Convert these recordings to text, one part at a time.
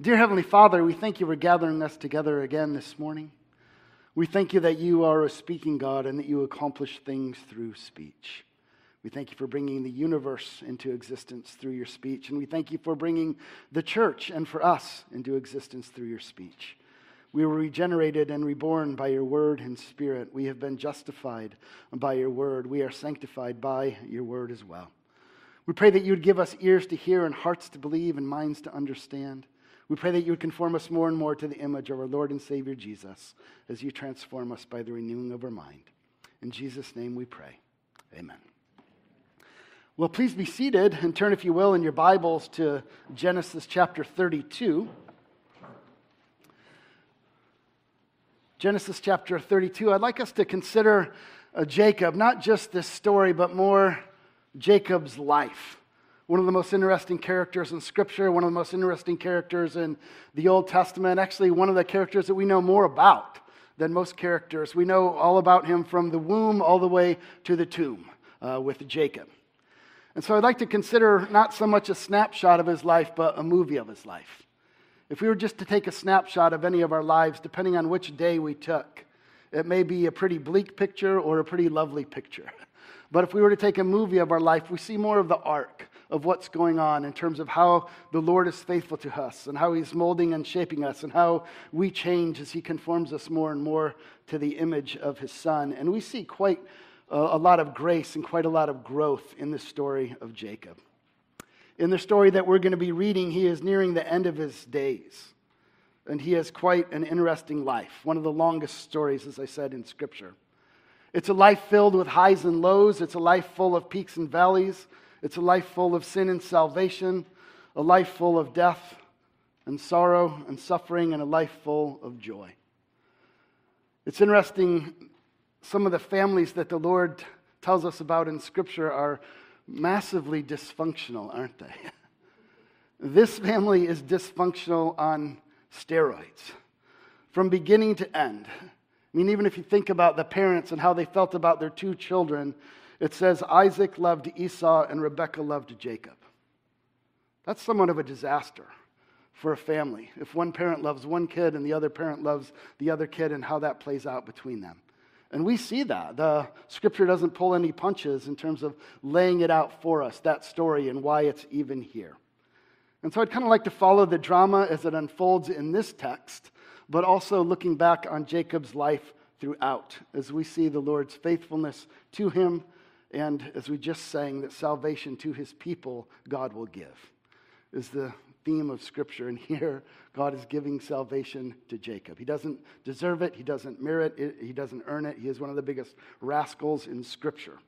Dear Heavenly Father, we thank you for gathering us together again this morning. We thank you that you are a speaking God and that you accomplish things through speech. We thank you for bringing the universe into existence through your speech. And we thank you for bringing the church and for us into existence through your speech. We were regenerated and reborn by your word and spirit. We have been justified by your word. We are sanctified by your word as well. We pray that you would give us ears to hear and hearts to believe and minds to understand. We pray that you would conform us more and more to the image of our Lord and Savior Jesus as you transform us by the renewing of our mind. In Jesus' name we pray. Amen. Well, please be seated and turn, if you will, in your Bibles to Genesis chapter 32. Genesis chapter 32. I'd like us to consider uh, Jacob, not just this story, but more Jacob's life one of the most interesting characters in Scripture, one of the most interesting characters in the Old Testament, actually, one of the characters that we know more about than most characters. We know all about him from the womb all the way to the tomb uh, with Jacob. And so I'd like to consider not so much a snapshot of his life, but a movie of his life. If we were just to take a snapshot of any of our lives, depending on which day we took, it may be a pretty bleak picture or a pretty lovely picture. But if we were to take a movie of our life, we see more of the arc of what's going on in terms of how the Lord is faithful to us and how He's molding and shaping us and how we change as He conforms us more and more to the image of His Son. And we see quite a lot of grace and quite a lot of growth in the story of Jacob. In the story that we're going to be reading, he is nearing the end of his days. And he has quite an interesting life, one of the longest stories, as I said, in Scripture. It's a life filled with highs and lows. It's a life full of peaks and valleys. It's a life full of sin and salvation, a life full of death and sorrow and suffering, and a life full of joy. It's interesting, some of the families that the Lord tells us about in Scripture are massively dysfunctional, aren't they? this family is dysfunctional on steroids from beginning to end. I mean, even if you think about the parents and how they felt about their two children, it says Isaac loved Esau and Rebekah loved Jacob. That's somewhat of a disaster for a family if one parent loves one kid and the other parent loves the other kid and how that plays out between them. And we see that. The scripture doesn't pull any punches in terms of laying it out for us, that story, and why it's even here. And so I'd kind of like to follow the drama as it unfolds in this text, but also looking back on Jacob's life throughout as we see the Lord's faithfulness to him and as we just sang, that salvation to his people God will give, is the theme of Scripture. And here, God is giving salvation to Jacob. He doesn't deserve it, he doesn't merit it, he doesn't earn it. He is one of the biggest rascals in Scripture.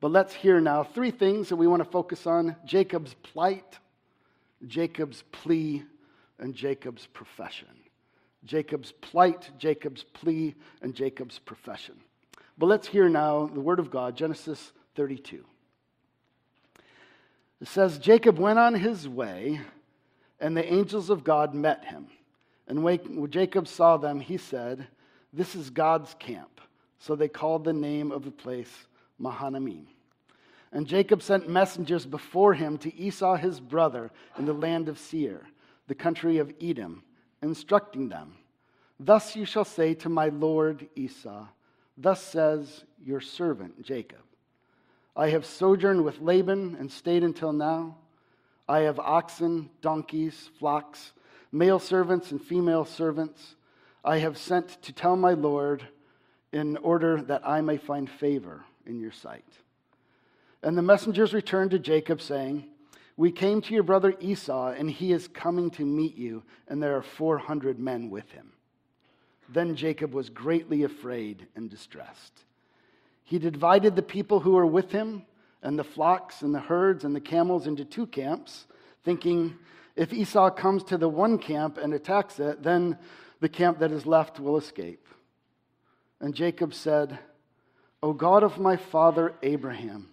But let's hear now three things that we want to focus on Jacob's plight, Jacob's plea, and Jacob's profession. Jacob's plight, Jacob's plea, and Jacob's profession. But let's hear now the word of God, Genesis 32. It says, Jacob went on his way, and the angels of God met him. And when Jacob saw them, he said, This is God's camp. So they called the name of the place Mahanaim. And Jacob sent messengers before him to Esau his brother in the land of Seir, the country of Edom, instructing them, Thus you shall say to my lord Esau, Thus says your servant Jacob I have sojourned with Laban and stayed until now. I have oxen, donkeys, flocks, male servants, and female servants. I have sent to tell my Lord in order that I may find favor in your sight. And the messengers returned to Jacob, saying, We came to your brother Esau, and he is coming to meet you, and there are 400 men with him. Then Jacob was greatly afraid and distressed. He divided the people who were with him and the flocks and the herds and the camels into two camps, thinking, if Esau comes to the one camp and attacks it, then the camp that is left will escape. And Jacob said, O God of my father Abraham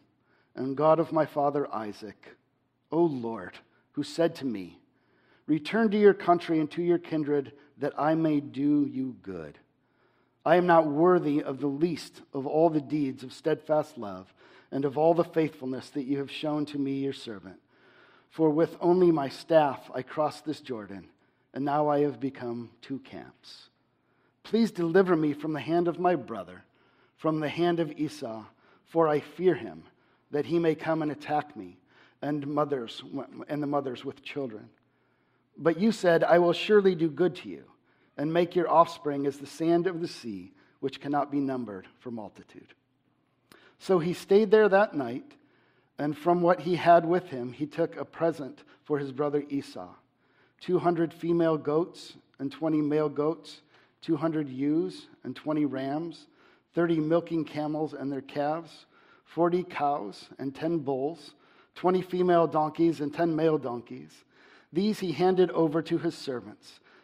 and God of my father Isaac, O Lord, who said to me, Return to your country and to your kindred that I may do you good. I am not worthy of the least of all the deeds of steadfast love and of all the faithfulness that you have shown to me, your servant. For with only my staff I crossed this Jordan, and now I have become two camps. Please deliver me from the hand of my brother, from the hand of Esau, for I fear him, that he may come and attack me, and mothers and the mothers with children. But you said, I will surely do good to you, and make your offspring as the sand of the sea, which cannot be numbered for multitude. So he stayed there that night, and from what he had with him, he took a present for his brother Esau 200 female goats and 20 male goats, 200 ewes and 20 rams, 30 milking camels and their calves, 40 cows and 10 bulls, 20 female donkeys and 10 male donkeys. These he handed over to his servants,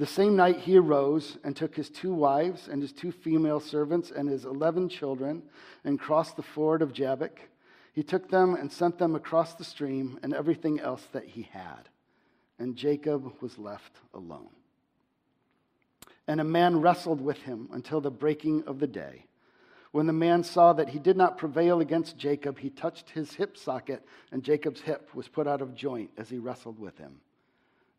The same night he arose and took his two wives and his two female servants and his eleven children and crossed the ford of Jabbok. He took them and sent them across the stream and everything else that he had and Jacob was left alone. And a man wrestled with him until the breaking of the day. When the man saw that he did not prevail against Jacob, he touched his hip socket, and Jacob's hip was put out of joint as he wrestled with him.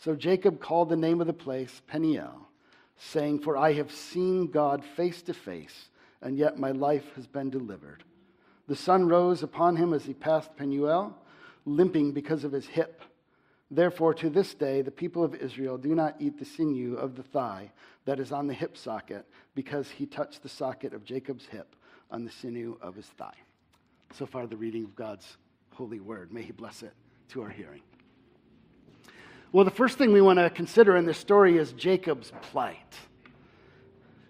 So Jacob called the name of the place Peniel, saying, For I have seen God face to face, and yet my life has been delivered. The sun rose upon him as he passed Peniel, limping because of his hip. Therefore, to this day, the people of Israel do not eat the sinew of the thigh that is on the hip socket, because he touched the socket of Jacob's hip on the sinew of his thigh. So far, the reading of God's holy word. May he bless it to our hearing. Well, the first thing we want to consider in this story is Jacob's plight.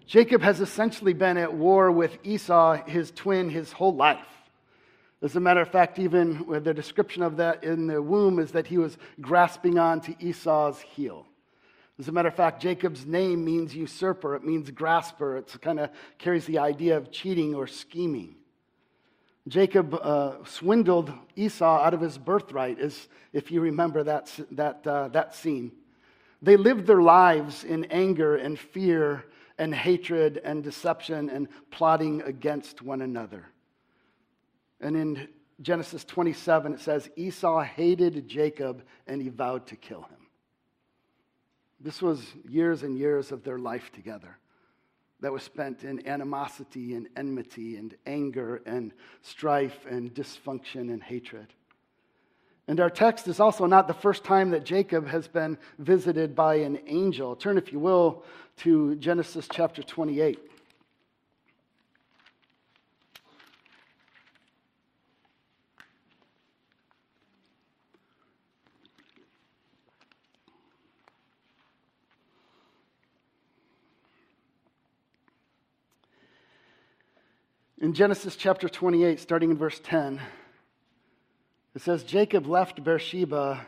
Jacob has essentially been at war with Esau, his twin, his whole life. As a matter of fact, even the description of that in the womb is that he was grasping on to Esau's heel. As a matter of fact, Jacob's name means usurper, it means grasper. It kind of carries the idea of cheating or scheming. Jacob uh, swindled Esau out of his birthright, as if you remember that, that, uh, that scene. They lived their lives in anger and fear and hatred and deception and plotting against one another. And in Genesis 27, it says Esau hated Jacob and he vowed to kill him. This was years and years of their life together that was spent in animosity and enmity and anger and strife and dysfunction and hatred. And our text is also not the first time that Jacob has been visited by an angel. Turn, if you will, to Genesis chapter 28. In Genesis chapter 28, starting in verse 10, it says Jacob left Beersheba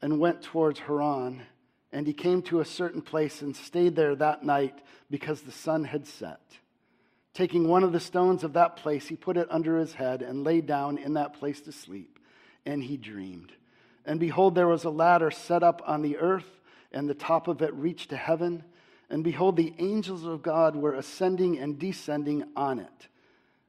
and went towards Haran, and he came to a certain place and stayed there that night because the sun had set. Taking one of the stones of that place, he put it under his head and lay down in that place to sleep, and he dreamed. And behold, there was a ladder set up on the earth, and the top of it reached to heaven And behold, the angels of God were ascending and descending on it.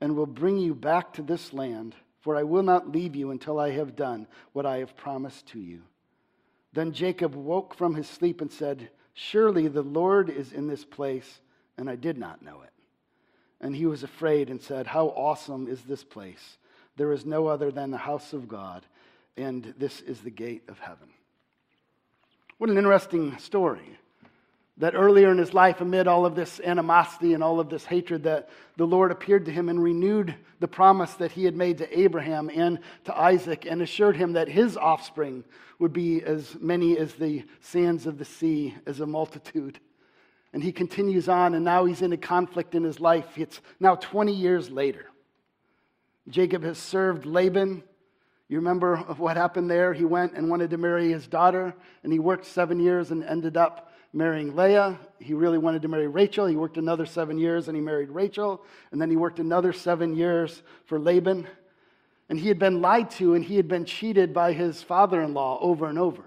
and will bring you back to this land for I will not leave you until I have done what I have promised to you. Then Jacob woke from his sleep and said, Surely the Lord is in this place, and I did not know it. And he was afraid and said, How awesome is this place! There is no other than the house of God, and this is the gate of heaven. What an interesting story that earlier in his life, amid all of this animosity and all of this hatred, that the Lord appeared to him and renewed the promise that he had made to Abraham and to Isaac and assured him that his offspring would be as many as the sands of the sea, as a multitude. And he continues on, and now he's in a conflict in his life. It's now 20 years later. Jacob has served Laban. You remember what happened there? He went and wanted to marry his daughter, and he worked seven years and ended up marrying Leah. He really wanted to marry Rachel. He worked another seven years and he married Rachel. And then he worked another seven years for Laban. And he had been lied to and he had been cheated by his father in law over and over.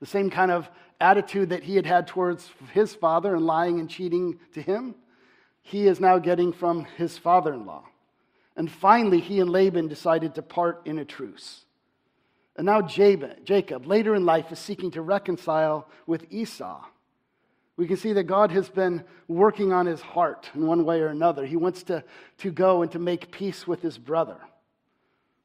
The same kind of attitude that he had had towards his father and lying and cheating to him, he is now getting from his father in law. And finally, he and Laban decided to part in a truce. And now Jacob, later in life, is seeking to reconcile with Esau. We can see that God has been working on his heart in one way or another. He wants to, to go and to make peace with his brother.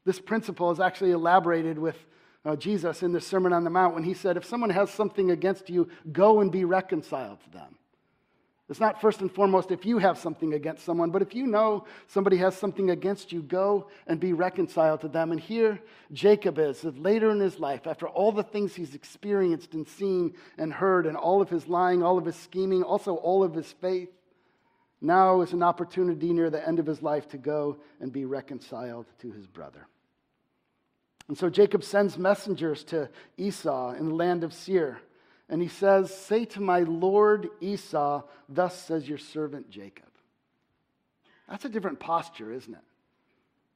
This principle is actually elaborated with uh, Jesus in the Sermon on the Mount when he said, If someone has something against you, go and be reconciled to them. It's not first and foremost if you have something against someone, but if you know somebody has something against you, go and be reconciled to them. And here Jacob is, later in his life, after all the things he's experienced and seen and heard, and all of his lying, all of his scheming, also all of his faith, now is an opportunity near the end of his life to go and be reconciled to his brother. And so Jacob sends messengers to Esau in the land of Seir and he says, Say to my Lord Esau, Thus says your servant Jacob. That's a different posture, isn't it?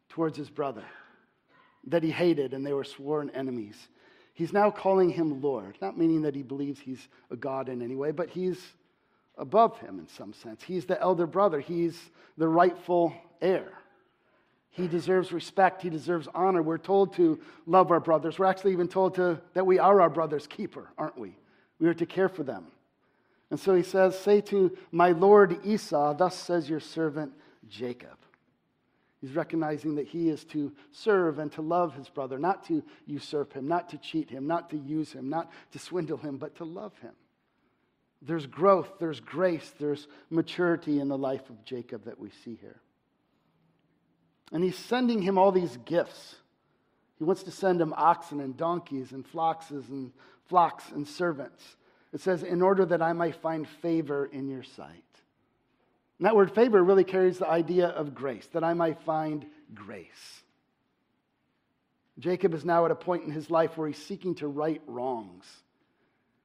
Towards his brother that he hated and they were sworn enemies. He's now calling him Lord, not meaning that he believes he's a God in any way, but he's above him in some sense. He's the elder brother, he's the rightful heir. He deserves respect. He deserves honor. We're told to love our brothers. We're actually even told to, that we are our brother's keeper, aren't we? We are to care for them. And so he says, Say to my Lord Esau, Thus says your servant Jacob. He's recognizing that he is to serve and to love his brother, not to usurp him, not to cheat him, not to use him, not to swindle him, but to love him. There's growth, there's grace, there's maturity in the life of Jacob that we see here. And he's sending him all these gifts. He wants to send him oxen and donkeys and flocks and flocks and servants. It says, in order that I might find favor in your sight. And that word favor really carries the idea of grace, that I might find grace. Jacob is now at a point in his life where he's seeking to right wrongs.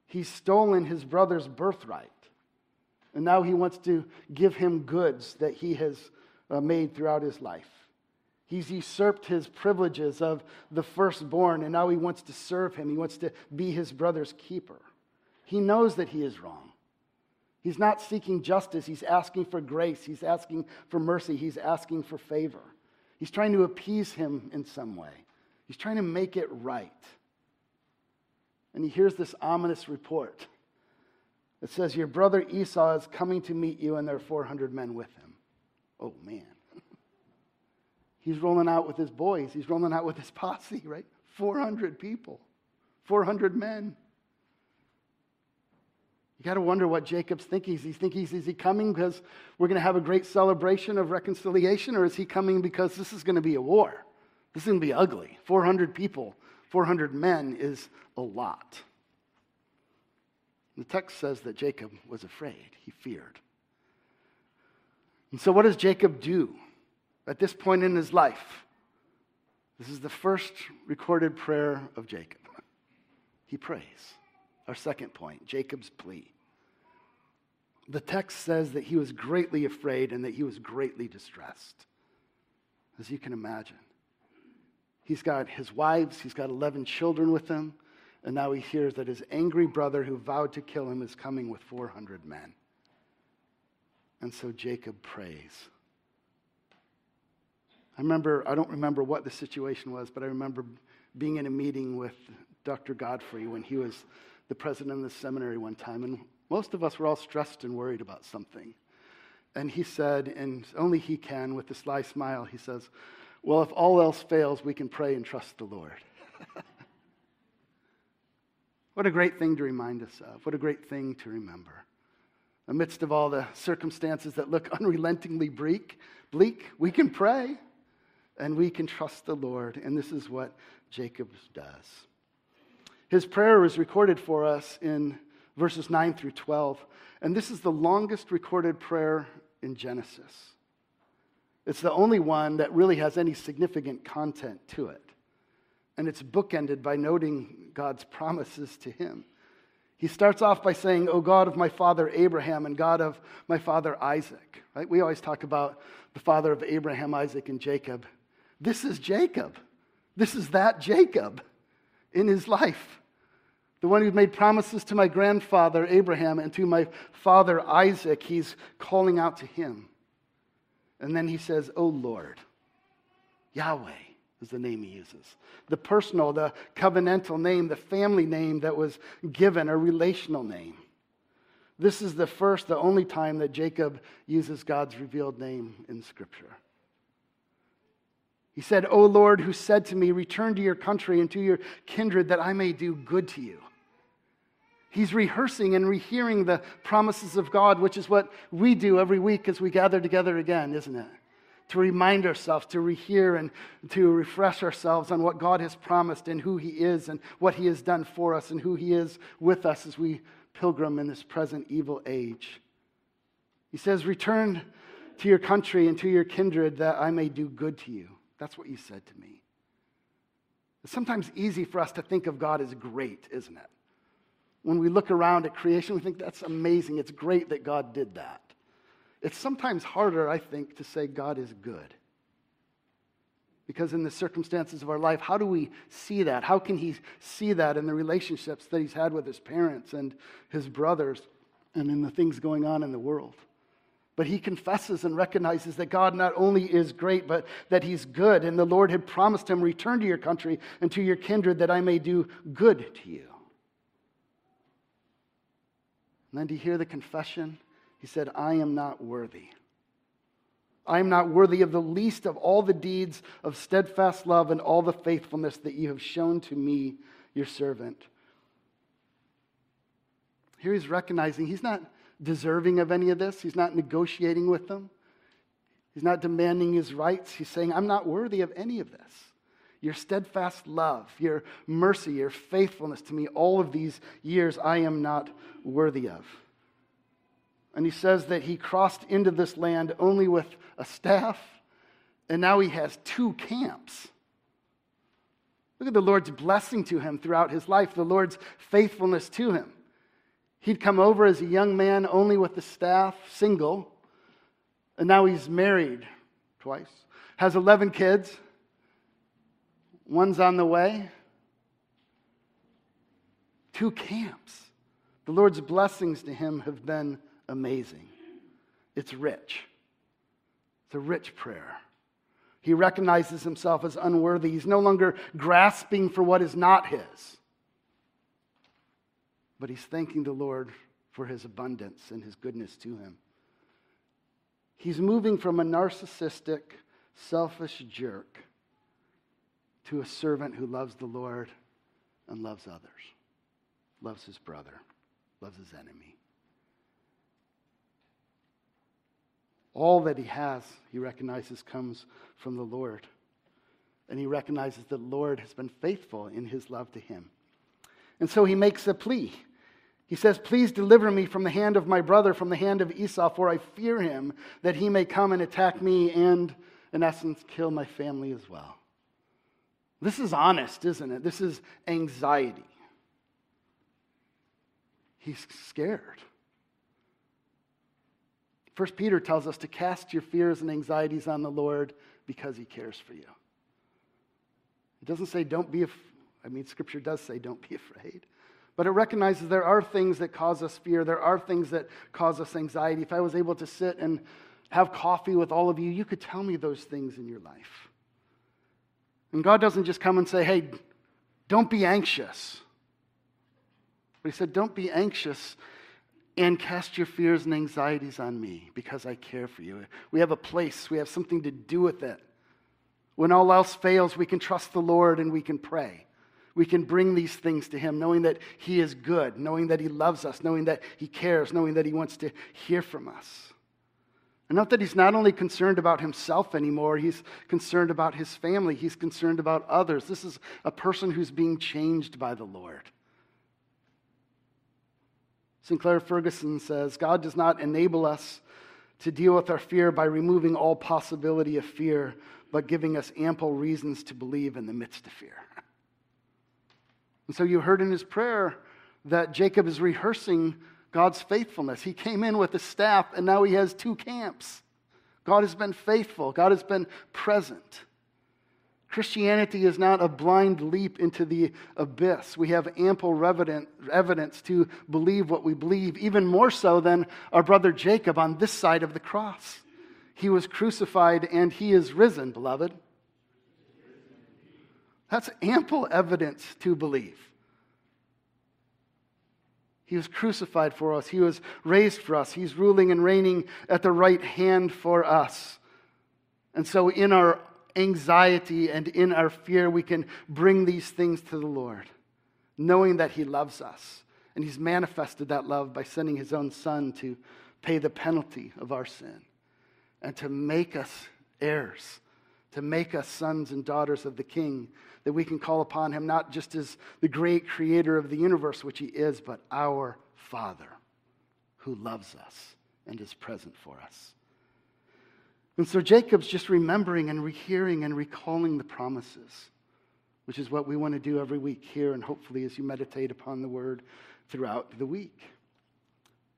He's stolen his brother's birthright, and now he wants to give him goods that he has uh, made throughout his life. He's usurped his privileges of the firstborn, and now he wants to serve him. He wants to be his brother's keeper. He knows that he is wrong. He's not seeking justice, he's asking for grace, he's asking for mercy, he's asking for favor. He's trying to appease him in some way, he's trying to make it right. And he hears this ominous report. It says, Your brother Esau is coming to meet you, and there are 400 men with him. Oh, man. He's rolling out with his boys. He's rolling out with his posse, right? 400 people, 400 men. You got to wonder what Jacob's thinking. He's thinking, is he coming because we're going to have a great celebration of reconciliation, or is he coming because this is going to be a war? This is going to be ugly. 400 people, 400 men is a lot. The text says that Jacob was afraid, he feared. And so, what does Jacob do at this point in his life? This is the first recorded prayer of Jacob. He prays. Our second point Jacob's plea. The text says that he was greatly afraid and that he was greatly distressed, as you can imagine. He's got his wives, he's got 11 children with him, and now he hears that his angry brother who vowed to kill him is coming with 400 men. And so Jacob prays. I remember, I don't remember what the situation was, but I remember being in a meeting with Dr. Godfrey when he was the president of the seminary one time, and most of us were all stressed and worried about something. And he said, and only he can, with a sly smile, he says, Well, if all else fails, we can pray and trust the Lord. what a great thing to remind us of. What a great thing to remember. Amidst of all the circumstances that look unrelentingly bleak, bleak, we can pray and we can trust the Lord. And this is what Jacob does. His prayer is recorded for us in verses 9 through 12. And this is the longest recorded prayer in Genesis. It's the only one that really has any significant content to it. And it's bookended by noting God's promises to him. He starts off by saying, O God of my father Abraham and God of my father Isaac. Right? We always talk about the father of Abraham, Isaac, and Jacob. This is Jacob. This is that Jacob in his life. The one who made promises to my grandfather Abraham and to my father Isaac, he's calling out to him. And then he says, Oh Lord, Yahweh is the name he uses. The personal, the covenantal name, the family name that was given, a relational name. This is the first, the only time that Jacob uses God's revealed name in Scripture. He said, O Lord, who said to me, Return to your country and to your kindred that I may do good to you. He's rehearsing and rehearing the promises of God, which is what we do every week as we gather together again, isn't it? To remind ourselves, to rehear and to refresh ourselves on what God has promised and who He is and what He has done for us and who He is with us as we pilgrim in this present evil age. He says, Return to your country and to your kindred that I may do good to you. That's what you said to me. It's sometimes easy for us to think of God as great, isn't it? When we look around at creation, we think that's amazing. It's great that God did that. It's sometimes harder, I think, to say God is good. Because in the circumstances of our life, how do we see that? How can he see that in the relationships that he's had with his parents and his brothers and in the things going on in the world? But he confesses and recognizes that God not only is great, but that he's good. And the Lord had promised him, Return to your country and to your kindred that I may do good to you. And then to hear the confession, he said, I am not worthy. I am not worthy of the least of all the deeds of steadfast love and all the faithfulness that you have shown to me, your servant. Here he's recognizing he's not deserving of any of this. He's not negotiating with them. He's not demanding his rights. He's saying, I'm not worthy of any of this. Your steadfast love, your mercy, your faithfulness to me, all of these years, I am not worthy of. And he says that he crossed into this land only with a staff, and now he has two camps. Look at the Lord's blessing to him throughout his life, the Lord's faithfulness to him. He'd come over as a young man only with the staff, single, and now he's married twice, has 11 kids, one's on the way. Two camps. The Lord's blessings to him have been amazing. It's rich. It's a rich prayer. He recognizes himself as unworthy. He's no longer grasping for what is not his but he's thanking the Lord for his abundance and his goodness to him. He's moving from a narcissistic, selfish jerk to a servant who loves the Lord and loves others, loves his brother, loves his enemy. All that he has, he recognizes, comes from the Lord. And he recognizes that the Lord has been faithful in his love to him. And so he makes a plea. He says, Please deliver me from the hand of my brother, from the hand of Esau, for I fear him that he may come and attack me and, in essence, kill my family as well. This is honest, isn't it? This is anxiety. He's scared. First Peter tells us to cast your fears and anxieties on the Lord because he cares for you. It doesn't say don't be af- I mean scripture does say don't be afraid. But it recognizes there are things that cause us fear. There are things that cause us anxiety. If I was able to sit and have coffee with all of you, you could tell me those things in your life. And God doesn't just come and say, hey, don't be anxious. But He said, don't be anxious and cast your fears and anxieties on me because I care for you. We have a place, we have something to do with it. When all else fails, we can trust the Lord and we can pray. We can bring these things to Him, knowing that He is good, knowing that He loves us, knowing that He cares, knowing that He wants to hear from us. And note that He's not only concerned about Himself anymore, He's concerned about His family, He's concerned about others. This is a person who's being changed by the Lord. Sinclair Ferguson says God does not enable us to deal with our fear by removing all possibility of fear, but giving us ample reasons to believe in the midst of fear. And so you heard in his prayer that Jacob is rehearsing God's faithfulness. He came in with a staff, and now he has two camps. God has been faithful, God has been present. Christianity is not a blind leap into the abyss. We have ample evidence to believe what we believe, even more so than our brother Jacob on this side of the cross. He was crucified and he is risen, beloved. That's ample evidence to believe. He was crucified for us. He was raised for us. He's ruling and reigning at the right hand for us. And so, in our anxiety and in our fear, we can bring these things to the Lord, knowing that He loves us. And He's manifested that love by sending His own Son to pay the penalty of our sin and to make us heirs, to make us sons and daughters of the King, that we can call upon Him not just as the great creator of the universe, which He is, but our Father who loves us and is present for us. And so Jacob's just remembering and rehearing and recalling the promises, which is what we want to do every week here, and hopefully as you meditate upon the word throughout the week.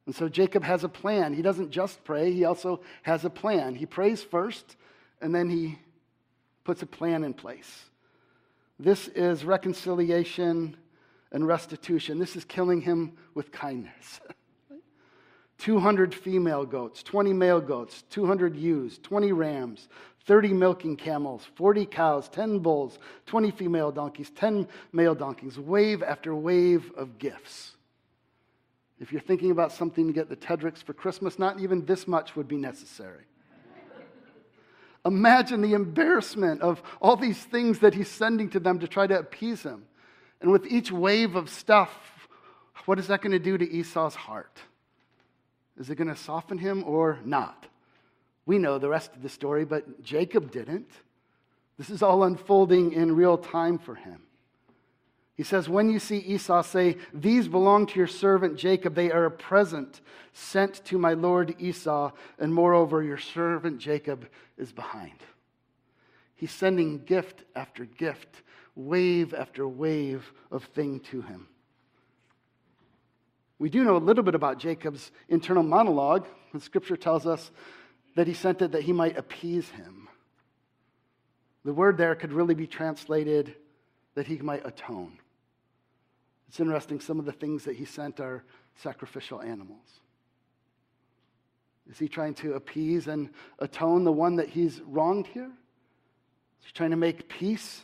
And so Jacob has a plan. He doesn't just pray, he also has a plan. He prays first, and then he puts a plan in place. This is reconciliation and restitution. This is killing him with kindness. 200 female goats, 20 male goats, 200 ewes, 20 rams, 30 milking camels, 40 cows, 10 bulls, 20 female donkeys, 10 male donkeys, wave after wave of gifts. If you're thinking about something to get the Tedricks for Christmas, not even this much would be necessary. Imagine the embarrassment of all these things that he's sending to them to try to appease him. And with each wave of stuff, what is that going to do to Esau's heart? Is it going to soften him or not? We know the rest of the story, but Jacob didn't. This is all unfolding in real time for him. He says, When you see Esau say, These belong to your servant Jacob, they are a present sent to my lord Esau, and moreover, your servant Jacob is behind. He's sending gift after gift, wave after wave of thing to him. We do know a little bit about Jacob's internal monologue. The scripture tells us that he sent it that he might appease him. The word there could really be translated that he might atone. It's interesting, some of the things that he sent are sacrificial animals. Is he trying to appease and atone the one that he's wronged here? Is he trying to make peace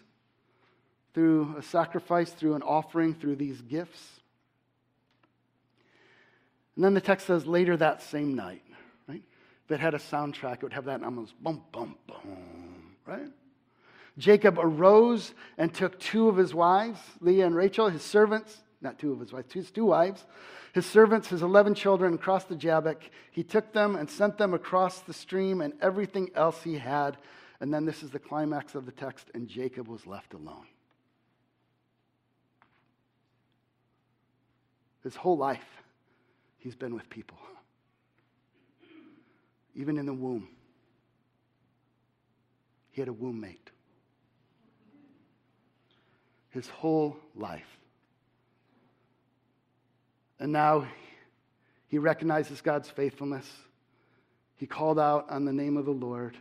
through a sacrifice, through an offering, through these gifts? And then the text says later that same night, right? If it had a soundtrack, it would have that almost boom, boom, boom, right? Jacob arose and took two of his wives, Leah and Rachel, his servants, not two of his wives, his two wives, his servants, his 11 children, crossed the Jabbok. He took them and sent them across the stream and everything else he had. And then this is the climax of the text, and Jacob was left alone. His whole life, he's been with people, even in the womb. He had a womb mate. His whole life. And now he recognizes God's faithfulness. He called out on the name of the Lord.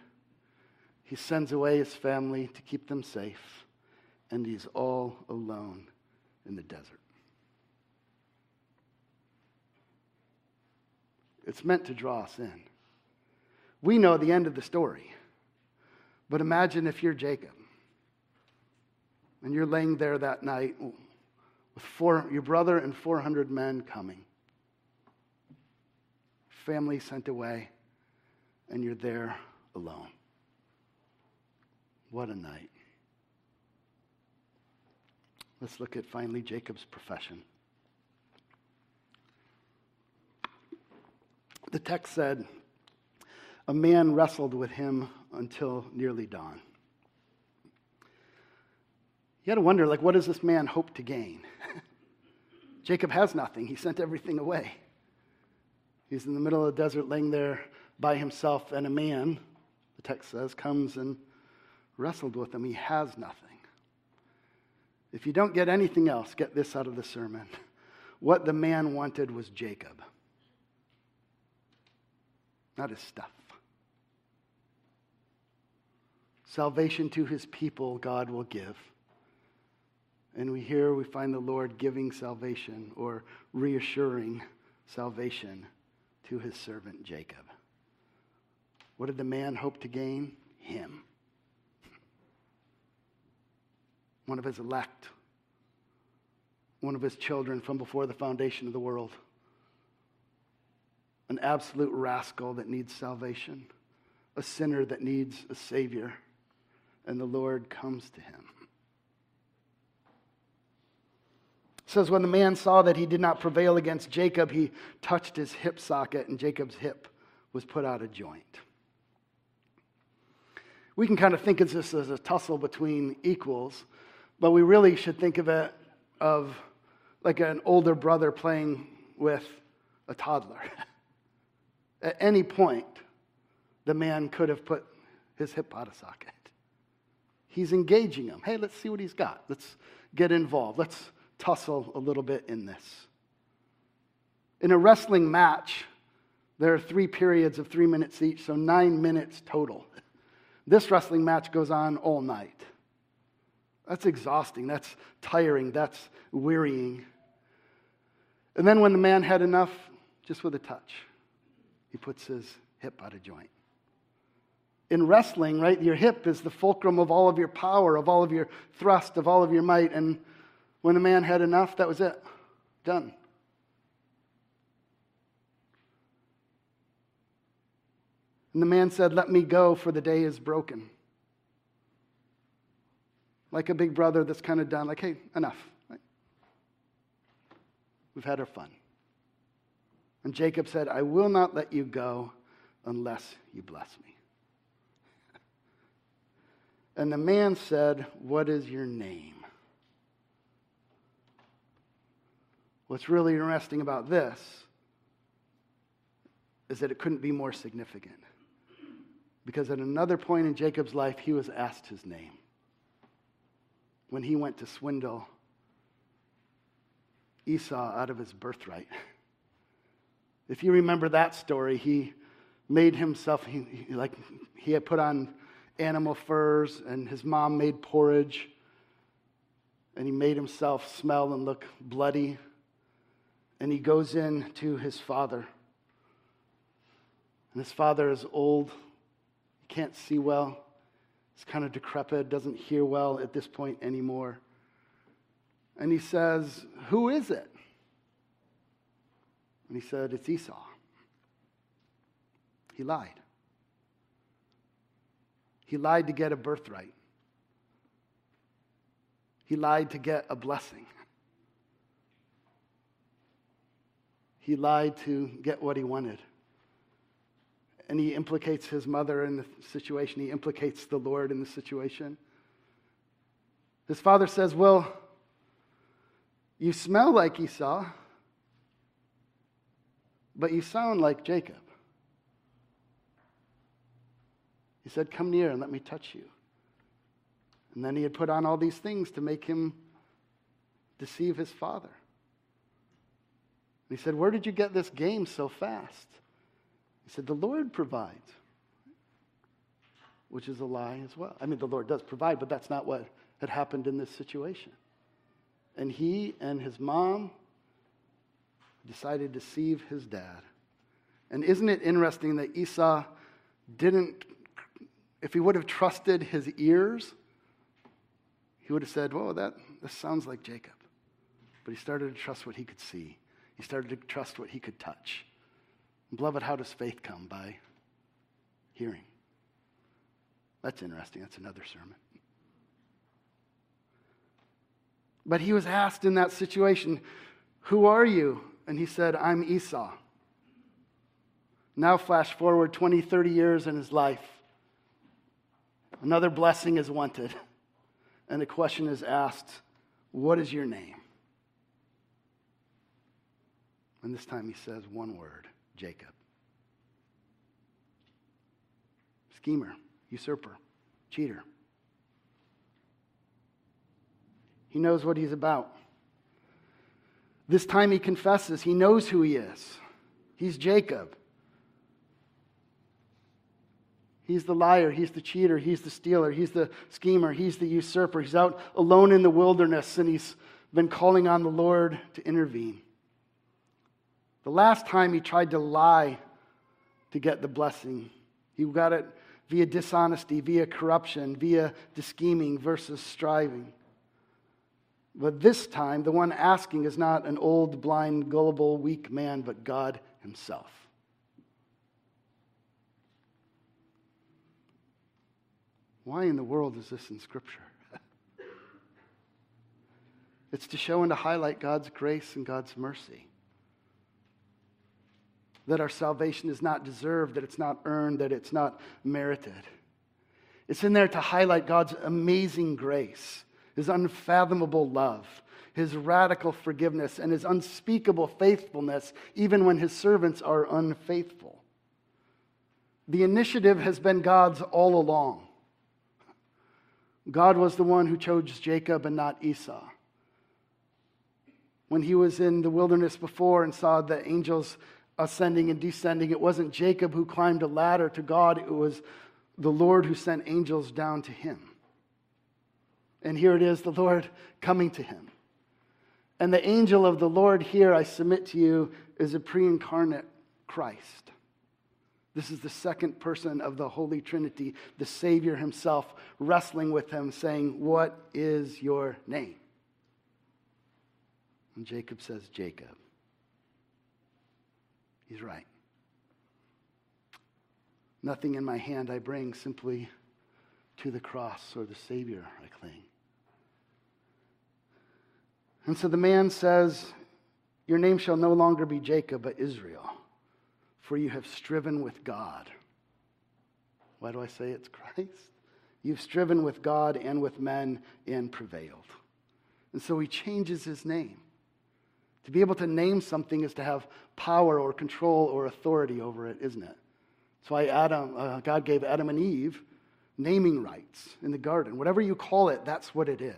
He sends away his family to keep them safe. And he's all alone in the desert. It's meant to draw us in. We know the end of the story. But imagine if you're Jacob and you're laying there that night with four, your brother and 400 men coming. Family sent away, and you're there alone. What a night. Let's look at finally Jacob's profession. The text said, A man wrestled with him until nearly dawn. You got to wonder, like, what does this man hope to gain? Jacob has nothing. He sent everything away. He's in the middle of the desert, laying there by himself, and a man, the text says, comes and wrestled with him. He has nothing. If you don't get anything else, get this out of the sermon. What the man wanted was Jacob, not his stuff. Salvation to his people, God will give. And we hear we find the Lord giving salvation or reassuring salvation to his servant Jacob. What did the man hope to gain? Him. One of his elect, one of his children from before the foundation of the world. An absolute rascal that needs salvation, a sinner that needs a Savior, and the Lord comes to him. Says, When the man saw that he did not prevail against Jacob, he touched his hip socket, and Jacob's hip was put out of joint. We can kind of think of this as a tussle between equals, but we really should think of it of like an older brother playing with a toddler. At any point, the man could have put his hip out of socket. He's engaging him. Hey, let's see what he's got. Let's get involved. Let's tussle a little bit in this. In a wrestling match, there are three periods of three minutes each, so nine minutes total. This wrestling match goes on all night. That's exhausting. That's tiring. That's wearying. And then, when the man had enough, just with a touch, he puts his hip out of joint. In wrestling, right, your hip is the fulcrum of all of your power, of all of your thrust, of all of your might. And when the man had enough, that was it. Done. And the man said, Let me go, for the day is broken. Like a big brother that's kind of done, like, hey, enough. We've had our fun. And Jacob said, I will not let you go unless you bless me. And the man said, What is your name? What's really interesting about this is that it couldn't be more significant. Because at another point in Jacob's life, he was asked his name. When he went to swindle Esau out of his birthright. If you remember that story, he made himself, he, he, like, he had put on animal furs, and his mom made porridge, and he made himself smell and look bloody and he goes in to his father. And his father is old, he can't see well, he's kind of decrepit, doesn't hear well at this point anymore. And he says, Who is it? And he said, It's Esau. He lied. He lied to get a birthright. He lied to get a blessing. He lied to get what he wanted. And he implicates his mother in the situation, he implicates the Lord in the situation. His father says, Well, you smell like Esau. but you sound like Jacob. He said, Come near and let me touch you. And then he had put on all these things to make him deceive his father. He said, Where did you get this game so fast? He said, The Lord provides, which is a lie as well. I mean, the Lord does provide, but that's not what had happened in this situation. And he and his mom decided to deceive his dad. And isn't it interesting that Esau didn't, if he would have trusted his ears, he would have said, Whoa, that, this sounds like Jacob. But he started to trust what he could see, he started to trust what he could touch. And beloved, how does faith come? By hearing. That's interesting. That's another sermon. But he was asked in that situation, Who are you? And he said, I'm Esau. Now, flash forward 20, 30 years in his life. Another blessing is wanted. And the question is asked, What is your name? And this time he says one word Jacob. Schemer, usurper, cheater. He knows what he's about. This time he confesses. He knows who he is. He's Jacob. He's the liar. He's the cheater. He's the stealer. He's the schemer. He's the usurper. He's out alone in the wilderness and he's been calling on the Lord to intervene. The last time he tried to lie to get the blessing, he got it via dishonesty, via corruption, via the scheming versus striving. But this time, the one asking is not an old, blind, gullible, weak man, but God Himself. Why in the world is this in Scripture? it's to show and to highlight God's grace and God's mercy. That our salvation is not deserved, that it's not earned, that it's not merited. It's in there to highlight God's amazing grace his unfathomable love, his radical forgiveness, and his unspeakable faithfulness, even when his servants are unfaithful. The initiative has been God's all along. God was the one who chose Jacob and not Esau. When he was in the wilderness before and saw the angels ascending and descending, it wasn't Jacob who climbed a ladder to God, it was the Lord who sent angels down to him. And here it is, the Lord coming to him. And the angel of the Lord here, I submit to you, is a pre incarnate Christ. This is the second person of the Holy Trinity, the Savior himself, wrestling with him, saying, What is your name? And Jacob says, Jacob. He's right. Nothing in my hand I bring, simply to the cross or the Savior I cling. And so the man says, Your name shall no longer be Jacob, but Israel, for you have striven with God. Why do I say it's Christ? You've striven with God and with men and prevailed. And so he changes his name. To be able to name something is to have power or control or authority over it, isn't it? That's why Adam, uh, God gave Adam and Eve naming rights in the garden. Whatever you call it, that's what it is.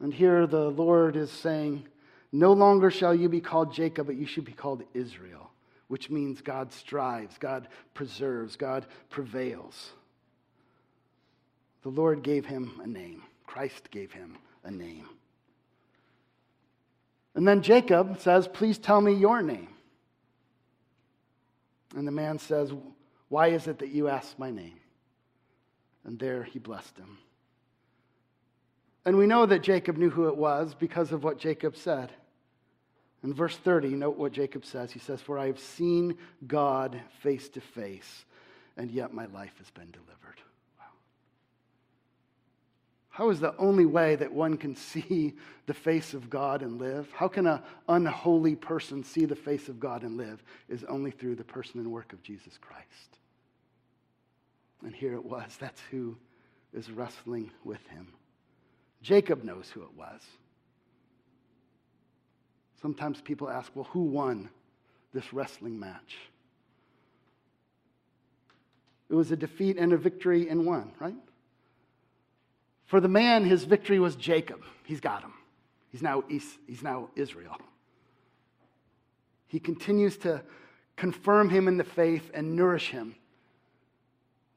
And here the Lord is saying, No longer shall you be called Jacob, but you should be called Israel, which means God strives, God preserves, God prevails. The Lord gave him a name, Christ gave him a name. And then Jacob says, Please tell me your name. And the man says, Why is it that you ask my name? And there he blessed him. And we know that Jacob knew who it was because of what Jacob said. In verse 30, note what Jacob says. He says, For I have seen God face to face, and yet my life has been delivered. How is the only way that one can see the face of God and live? How can an unholy person see the face of God and live? Is only through the person and work of Jesus Christ. And here it was. That's who is wrestling with him. Jacob knows who it was. Sometimes people ask, well, who won this wrestling match? It was a defeat and a victory in one, right? For the man, his victory was Jacob. He's got him. He's now, he's, he's now Israel. He continues to confirm him in the faith and nourish him.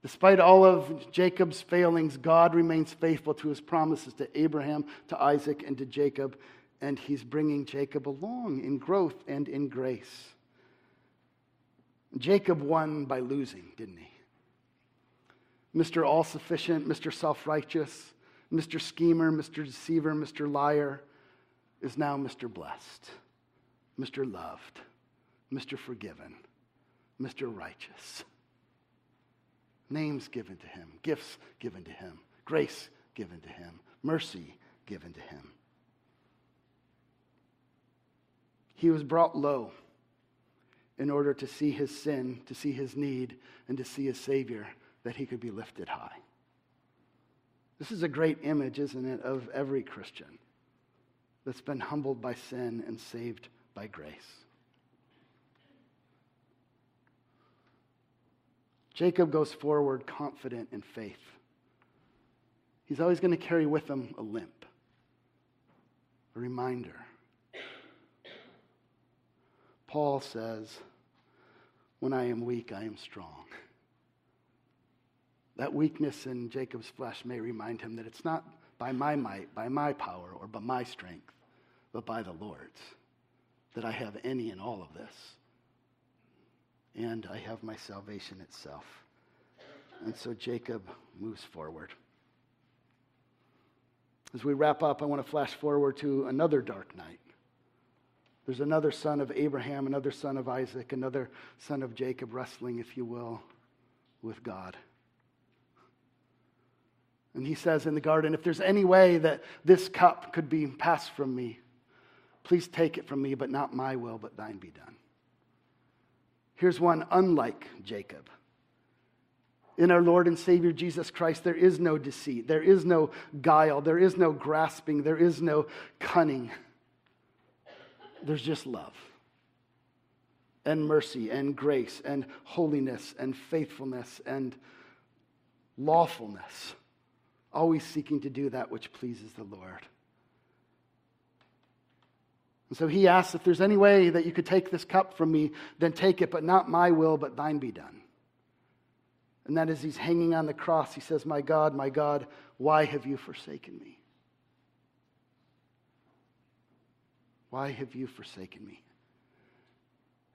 Despite all of Jacob's failings, God remains faithful to his promises to Abraham, to Isaac, and to Jacob, and he's bringing Jacob along in growth and in grace. Jacob won by losing, didn't he? Mr. All Sufficient, Mr. Self Righteous, Mr. Schemer, Mr. Deceiver, Mr. Liar is now Mr. Blessed, Mr. Loved, Mr. Forgiven, Mr. Righteous. Names given to him, gifts given to him, grace given to him, mercy given to him. He was brought low in order to see his sin, to see his need, and to see his Savior that he could be lifted high. This is a great image, isn't it, of every Christian that's been humbled by sin and saved by grace. Jacob goes forward confident in faith. He's always going to carry with him a limp, a reminder. Paul says, When I am weak, I am strong. That weakness in Jacob's flesh may remind him that it's not by my might, by my power, or by my strength, but by the Lord's that I have any and all of this. And I have my salvation itself. And so Jacob moves forward. As we wrap up, I want to flash forward to another dark night. There's another son of Abraham, another son of Isaac, another son of Jacob wrestling, if you will, with God. And he says in the garden, If there's any way that this cup could be passed from me, please take it from me, but not my will, but thine be done. Here's one unlike Jacob. In our Lord and Savior Jesus Christ, there is no deceit, there is no guile, there is no grasping, there is no cunning. There's just love and mercy and grace and holiness and faithfulness and lawfulness always seeking to do that which pleases the Lord. And so he asks, If there's any way that you could take this cup from me, then take it, but not my will, but thine be done. And that as he's hanging on the cross, he says, My God, my God, why have you forsaken me? Why have you forsaken me?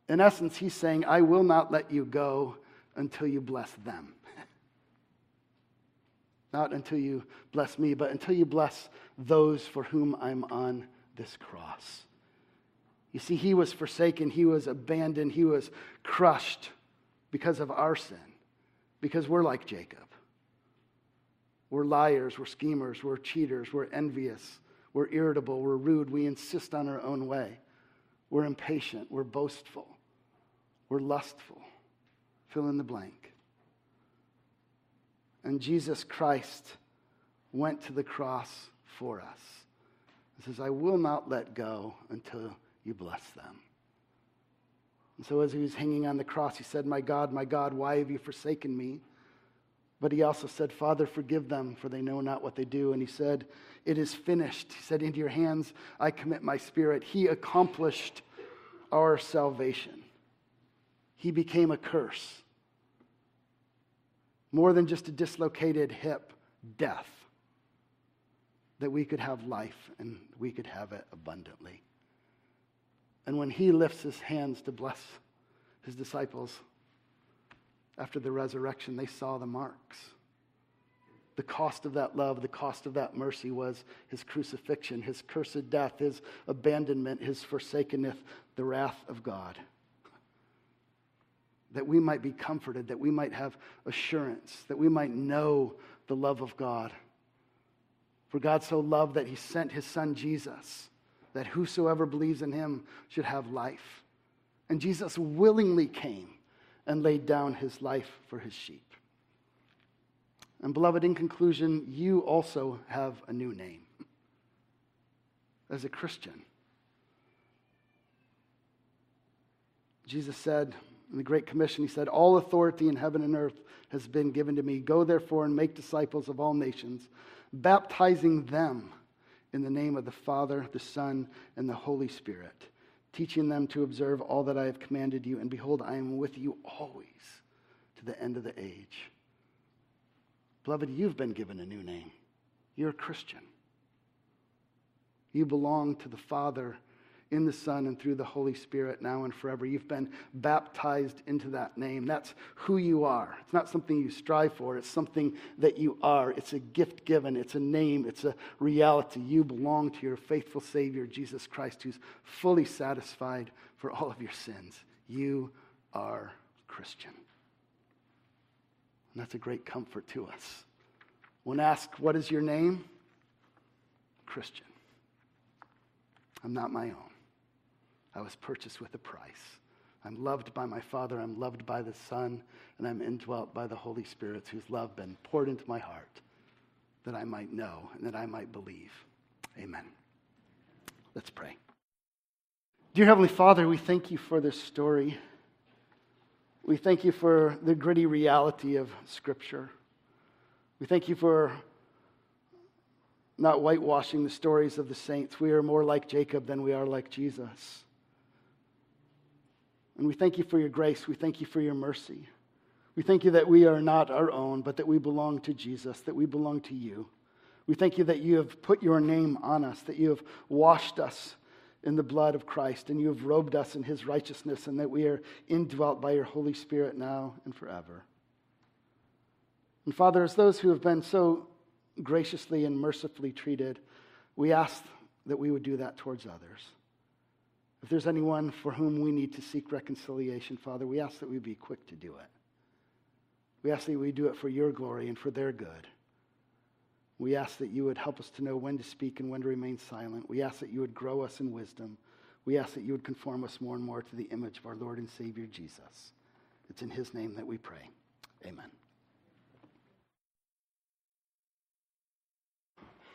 In essence, he's saying, I will not let you go until you bless them. Not until you bless me, but until you bless those for whom I'm on this cross. You see, he was forsaken, he was abandoned, he was crushed because of our sin, because we're like Jacob. We're liars, we're schemers, we're cheaters, we're envious, we're irritable, we're rude, we insist on our own way. We're impatient, we're boastful, we're lustful. Fill in the blank. And Jesus Christ went to the cross for us. He says, I will not let go until you bless them. And so as he was hanging on the cross, he said, My God, my God, why have you forsaken me? But he also said, Father, forgive them, for they know not what they do. And he said, It is finished. He said, Into your hands I commit my spirit. He accomplished our salvation. He became a curse more than just a dislocated hip, death, that we could have life and we could have it abundantly. And when he lifts his hands to bless his disciples after the resurrection, they saw the marks. The cost of that love, the cost of that mercy was his crucifixion, his cursed death, his abandonment, his forsakenness, the wrath of God that we might be comforted, that we might have assurance, that we might know the love of God. For God so loved that he sent his son Jesus, that whosoever believes in him should have life. And Jesus willingly came and laid down his life for his sheep. And beloved, in conclusion, you also have a new name. As a Christian, Jesus said in the Great Commission, He said, All authority in heaven and earth has been given to me. Go therefore and make disciples of all nations, baptizing them in the name of the Father, the Son, and the Holy Spirit, teaching them to observe all that I have commanded you. And behold, I am with you always to the end of the age. Beloved, you've been given a new name. You're a Christian. You belong to the Father in the Son and through the Holy Spirit now and forever. You've been baptized into that name. That's who you are. It's not something you strive for, it's something that you are. It's a gift given, it's a name, it's a reality. You belong to your faithful Savior, Jesus Christ, who's fully satisfied for all of your sins. You are Christian. And that's a great comfort to us. When asked, What is your name? Christian. I'm not my own. I was purchased with a price. I'm loved by my Father, I'm loved by the Son, and I'm indwelt by the Holy Spirit, whose love been poured into my heart that I might know and that I might believe. Amen. Let's pray. Dear Heavenly Father, we thank you for this story. We thank you for the gritty reality of Scripture. We thank you for not whitewashing the stories of the saints. We are more like Jacob than we are like Jesus. And we thank you for your grace. We thank you for your mercy. We thank you that we are not our own, but that we belong to Jesus, that we belong to you. We thank you that you have put your name on us, that you have washed us in the blood of Christ, and you have robed us in his righteousness, and that we are indwelt by your Holy Spirit now and forever. And Father, as those who have been so graciously and mercifully treated, we ask that we would do that towards others. If there's anyone for whom we need to seek reconciliation, Father, we ask that we be quick to do it. We ask that we do it for your glory and for their good. We ask that you would help us to know when to speak and when to remain silent. We ask that you would grow us in wisdom. We ask that you would conform us more and more to the image of our Lord and Savior Jesus. It's in his name that we pray. Amen.